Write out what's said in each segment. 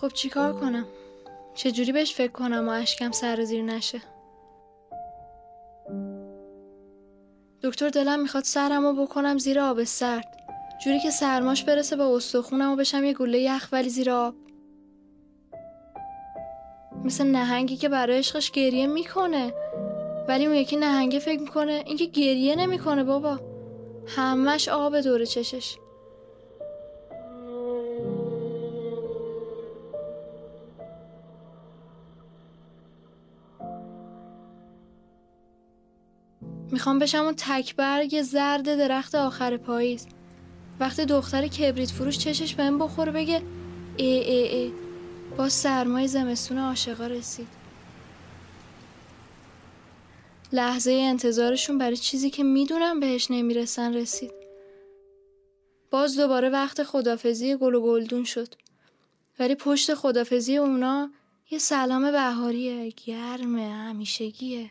خب چیکار کنم؟ چجوری بهش فکر کنم و اشکم سر زیر نشه؟ دکتر دلم می‌خواد سرمو بکنم زیر آب سرد. جوری که سرماش برسه به استخونم و بشم یه گله یخ ولی زیر آب. مثل نهنگی که برای عشقش گریه می‌کنه. ولی اون یکی نهنگه فکر می‌کنه اینکه گریه نمی‌کنه بابا. همش آب دور چشش. می‌خوام بشم اون تکبرگ زرد درخت آخر پاییز. وقتی دختر کبریت فروش چشش بهم بخوره بگه ای ای ای. با سرمای زمستون عاشقا رسید. لحظه انتظارشون برای چیزی که می‌دونم بهش نمی‌رسن رسید. باز دوباره وقت خدافزی گل و گلدون شد. ولی پشت خدافزی اونا یه سلام بهاریه گرمه همیشگیه.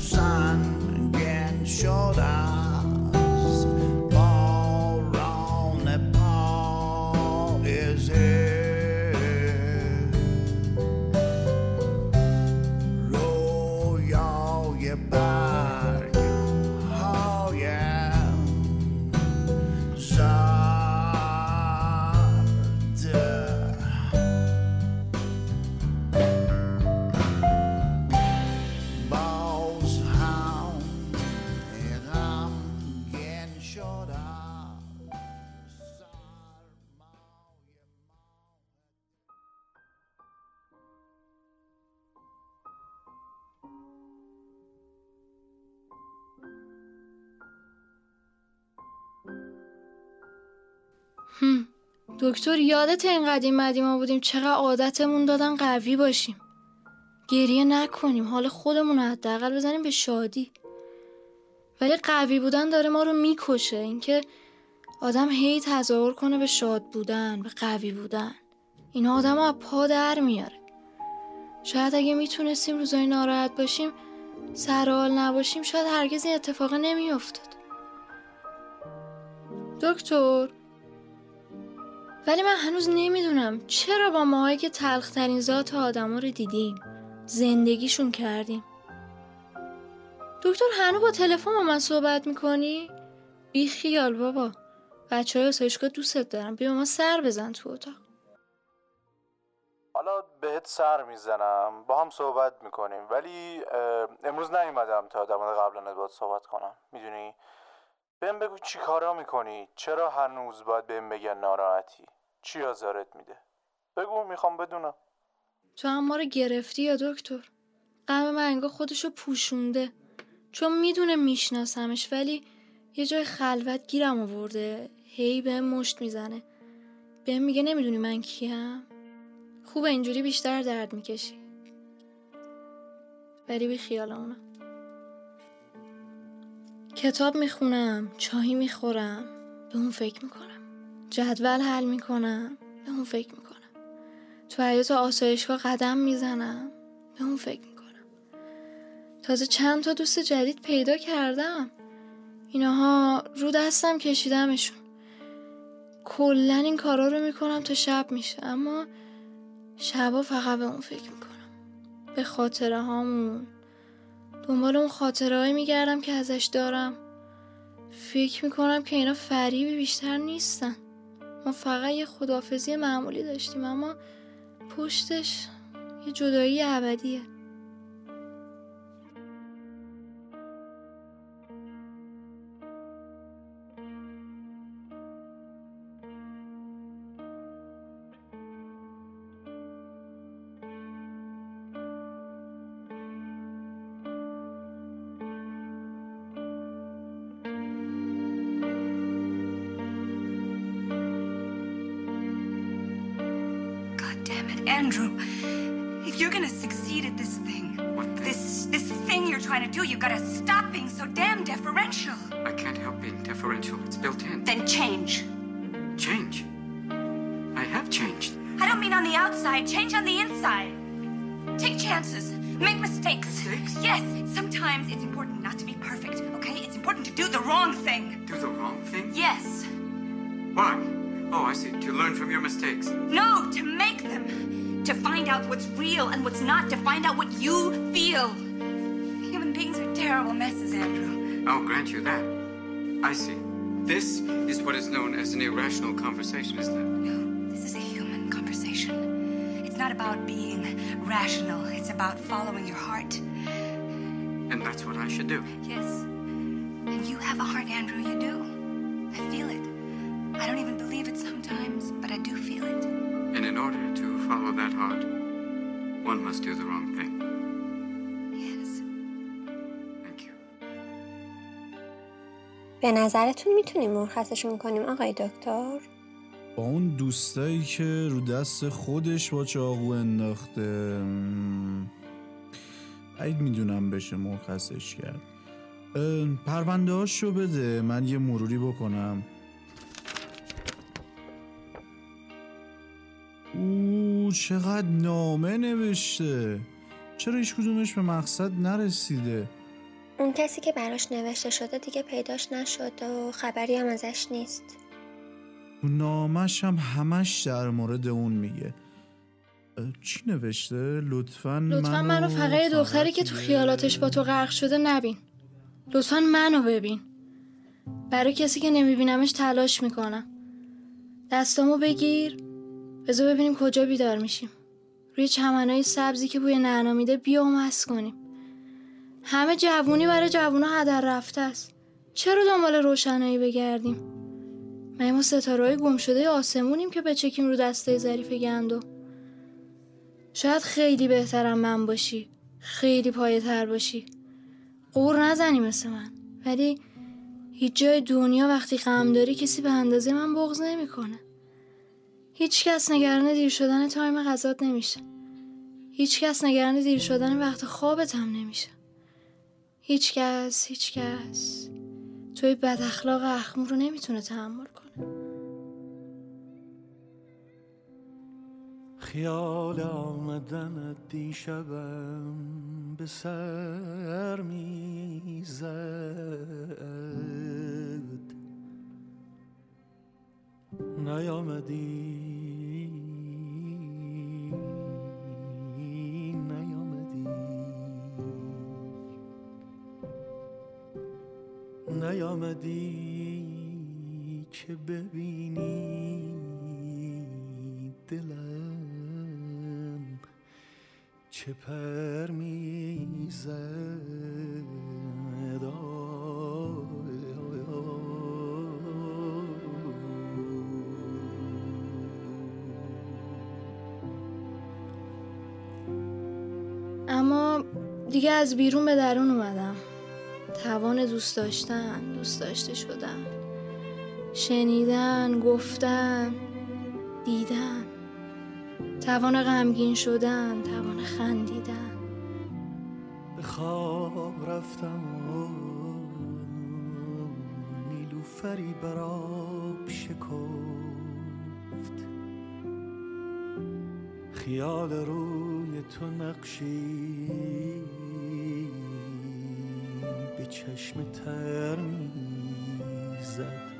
Sun again showed us هم. دکتر یادت این قدیم مدیما بودیم چقدر عادتمون دادن قوی باشیم. گریه نکنیم حال خودمون رو حداقل بزنیم به شادی. ولی قوی بودن داره ما رو می‌کشه. اینکه آدم هی تظاهر کنه به شاد بودن به قوی بودن. اینا آدم رو پا در میاره. شاید اگه می‌تونستیم روزای ناراحت باشیم سرحال نباشیم شاید هرگز این اتفاق نمیافتاد. دکتر ولی من هنوز نمی‌دونم چرا با ماهایی که تلخترین ذات آدما رو دیدیم زندگیشون کردیم. دکتر هنو با تلفن با من صحبت می‌کنی؟ بی خیال بابا بچه های آسایشگاه دوستت دارم بیا ما سر بزن تو اتاق. حالا بهت سر می‌زنم. با هم صحبت می‌کنیم. ولی امروز نیومدم تا در مورد قبلا باید صحبت کنم. می‌دونی؟ بهم بگو چی کارا می‌کنی؟ چرا هنوز باید بهم بگن ناراحتی؟ چی آزارت میده؟ بگو می‌خوام بدونم. تو هم ما رو گرفتی یا دکتر؟ غم من انگار خودشو پوشونده. چون می‌دونه میشناسمش ولی یه جای خلوت گیرم آورده. هی به مشت می‌زنه. به میگه نمی‌دونی من کیم؟ خوبه اینجوری بیشتر درد می‌کشی. بری بی خیال کتاب می‌خونم چایی می‌خورم به اون فکر می‌کنم. جدول حل می‌کنم به اون فکر می‌کنم. تو حیات آسایشگاه قدم می‌زنم به اون فکر می‌کنم. تازه چند تا دوست جدید پیدا کردم. اینها رو دستم کشیدمشون. کلا این کارا رو می‌کنم تا شب میشه اما شبا فقط به اون فکر می‌کنم. به خاطره هامون. دنبال اون خاطره میگردم که ازش دارم. فکر می‌کنم که اینا فریبی بیشتر نیستن. ما فقط یه خدافزی معمولی داشتیم اما پشتش یه جدایی ابدیه. Andrew. If you're gonna succeed at this thing, this this thing you're trying to do, you gotta stop being so damn deferential. I can't help being deferential. It's built in. Then change. Change. I have changed. I don't mean on the outside, change on the inside. Take chances. make mistakes. Mistakes? Yes, sometimes it's important not to be perfect, okay? It's important to do the wrong thing. Do the wrong thing? Yes. Why? Oh, I see. To learn from your mistakes. No, to make them. To find out what's real and what's not. To find out what you feel. Human beings are terrible messes, Andrew. I'll grant you that. I see. This is what is known as an irrational conversation, isn't it? No, this is a human conversation. It's not about being rational, it's about following your heart. And that's what I should do. Yes. And you have a heart, Andrew, you do. Must do the wrong thing. Yes. Thank you. به نظرتون می‌تونیم مرخصشون کنیم آقای دکتر؟ با اون دوستایی که رو دست خودش با چاقو انداخته مم، بعید می‌دونم بشه مرخصش کرد پرونده هاشو بده من یه مروری بکنم او چقدر نامه نوشته. چرا هیچ کدومش به مقصد نرسیده؟ اون کسی که براش نوشته شده دیگه پیداش نشد و خبری هم ازش نیست. تو نامش هم همش در مورد اون میگه. چی نوشته؟ لطفا لطفا منو فقط دختری که تو خیالاتش با تو غرق شده نبین. لطفا منو ببین. برای کسی که نمیبینمش تلاش می‌کنم. دستامو بگیر. بذار ببینیم کجا بیدار میشیم. روی چمنهای سبزی که بوی نعنا میده بیا و کنیم. همه جوونی برای جوونا هدر رفته است. چرا دنبال روشنایی بگردیم؟ ما ستارههای گم شده آسمونیم که بچکیم رو دسته ظریف گندو. شاید خیلی بهترم من باشی. خیلی پایه تر باشی. قور نزنی مثل من. ولی هیچ جای دنیا وقتی غم داری کسی به اندازه من بغض نمی‌کنه. هیچ کس نگران دیر شدن time غذات نمیشه. هیچ کس نگران دیر شدن وقت خوابت هم نمیشه. هیچ کس هیچ کس توی بد اخلاق اخمو رو نمی‌تونه تحمل کنه. خیال آمدن دیشبم به سر می‌زد. نیامدی؟ نیامدی؟ نیامدی که ببینی دلم چه پر می‌زد؟ دیگه از بیرون به درون اومدم. توان دوست داشتن دوست داشته شدن. شنیدن گفتن دیدن. توان غمگین شدن توان خندیدن. به خواب رفتم و نیلوفری براب شکفت. خیال روی تو نقشی به چشم تر می‌زد.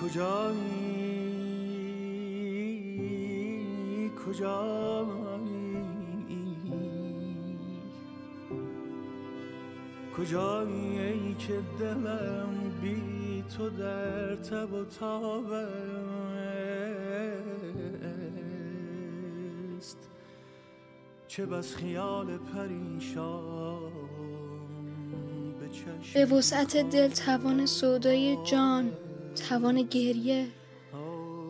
کجایی کجایی کجایی ای که دلم بی تو در تب و تاب است چه بس خیال پریشان به وسعت دل توان سودای جان توان گریه.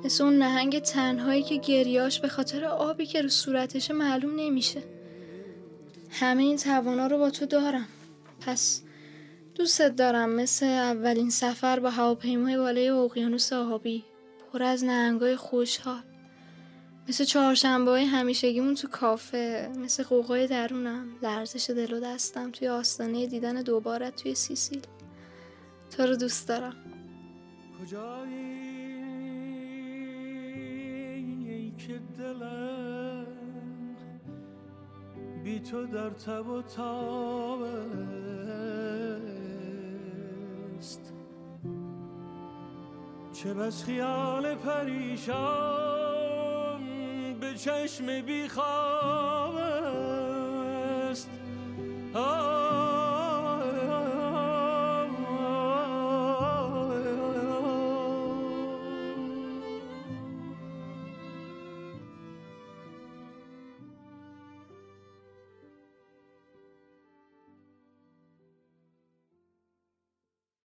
مثل اون نهنگ تنهایی که گریاش به خاطر آبی که رو صورتشه معلوم نمیشه. همه این توانا رو با تو دارم. پس دوستت دارم مثل اولین سفر با هواپیمای بالای اقیانوس آبی. پر از نهنگای خوشحال. مثل چهارشنبه های همیشگیمون تو کافه مثل قوقای درونم لرزش دل و دستم توی آستانه دیدن دوبارت توی سیسیل. تو رو دوست دارم. کجایی؟ که دلم بی تو در تب و تاب است. چه بس خیال پریشان به چشم بی خواب